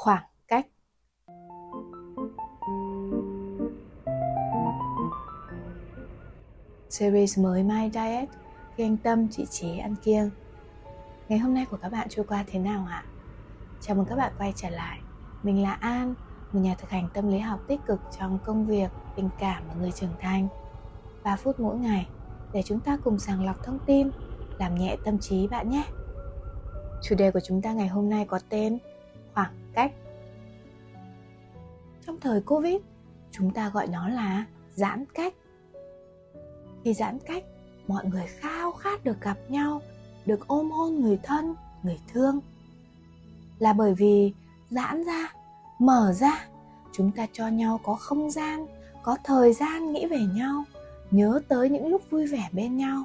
khoảng cách. Series mới My Diet khi anh Tâm, chị chế ăn kiêng. Ngày hôm nay của các bạn trôi qua thế nào ạ? Chào mừng các bạn quay trở lại. Mình là An, một nhà thực hành tâm lý học tích cực trong công việc, tình cảm và người trưởng thành. 3 phút mỗi ngày, để chúng ta cùng sàng lọc thông tin, làm nhẹ tâm trí bạn nhé. Chủ đề của chúng ta ngày hôm nay có tên khoảng cách. Trong thời covid, chúng ta gọi nó là giãn cách. Khi giãn cách, mọi người khao khát được gặp nhau, được ôm hôn người thân, người thương. Là bởi vì giãn ra, mở ra, chúng ta cho nhau có không gian, có thời gian nghĩ về nhau, nhớ tới những lúc vui vẻ bên nhau.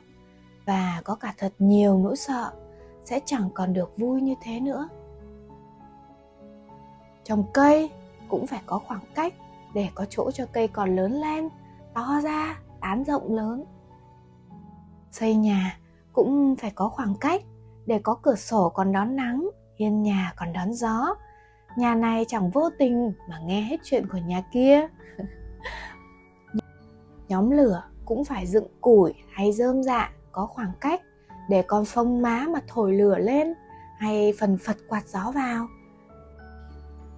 Và có cả thật nhiều nỗi sợ sẽ chẳng còn được vui như thế nữa trồng cây cũng phải có khoảng cách để có chỗ cho cây còn lớn lên, to ra, tán rộng lớn. Xây nhà cũng phải có khoảng cách để có cửa sổ còn đón nắng, hiên nhà còn đón gió. Nhà này chẳng vô tình mà nghe hết chuyện của nhà kia. Nhóm lửa cũng phải dựng củi hay rơm dạ có khoảng cách để con phông má mà thổi lửa lên hay phần phật quạt gió vào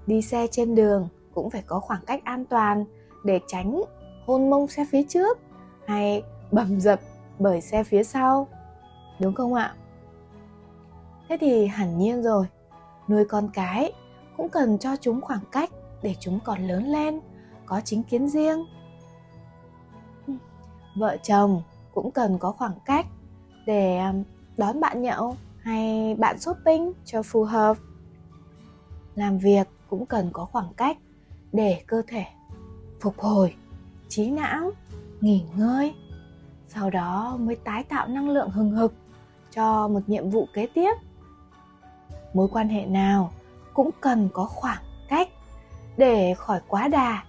đi xe trên đường cũng phải có khoảng cách an toàn để tránh hôn mông xe phía trước hay bầm dập bởi xe phía sau, đúng không ạ? Thế thì hẳn nhiên rồi, nuôi con cái cũng cần cho chúng khoảng cách để chúng còn lớn lên, có chính kiến riêng. Vợ chồng cũng cần có khoảng cách để à, đón bạn nhậu hay bạn shopping cho phù hợp. Làm việc cũng cần có khoảng cách để cơ thể phục hồi, trí não, nghỉ ngơi. Sau đó mới tái tạo năng lượng hừng hực cho một nhiệm vụ kế tiếp. Mối quan hệ nào cũng cần có khoảng cách để khỏi quá đà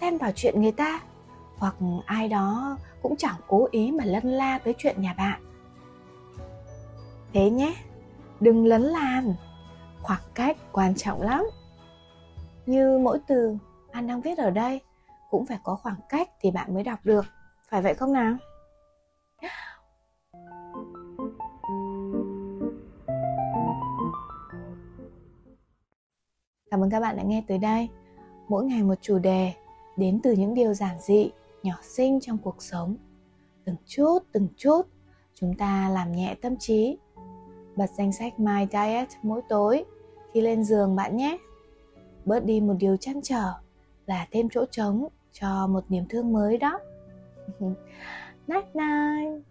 xen vào chuyện người ta, hoặc ai đó cũng chẳng cố ý mà lân la tới chuyện nhà bạn. Thế nhé, đừng lấn làn, khoảng cách quan trọng lắm như mỗi từ an đang viết ở đây cũng phải có khoảng cách thì bạn mới đọc được. Phải vậy không nào? Cảm ơn các bạn đã nghe tới đây. Mỗi ngày một chủ đề đến từ những điều giản dị, nhỏ xinh trong cuộc sống. Từng chút từng chút, chúng ta làm nhẹ tâm trí. Bật danh sách My Diet mỗi tối khi lên giường bạn nhé bớt đi một điều chăn trở là thêm chỗ trống cho một niềm thương mới đó. Night night.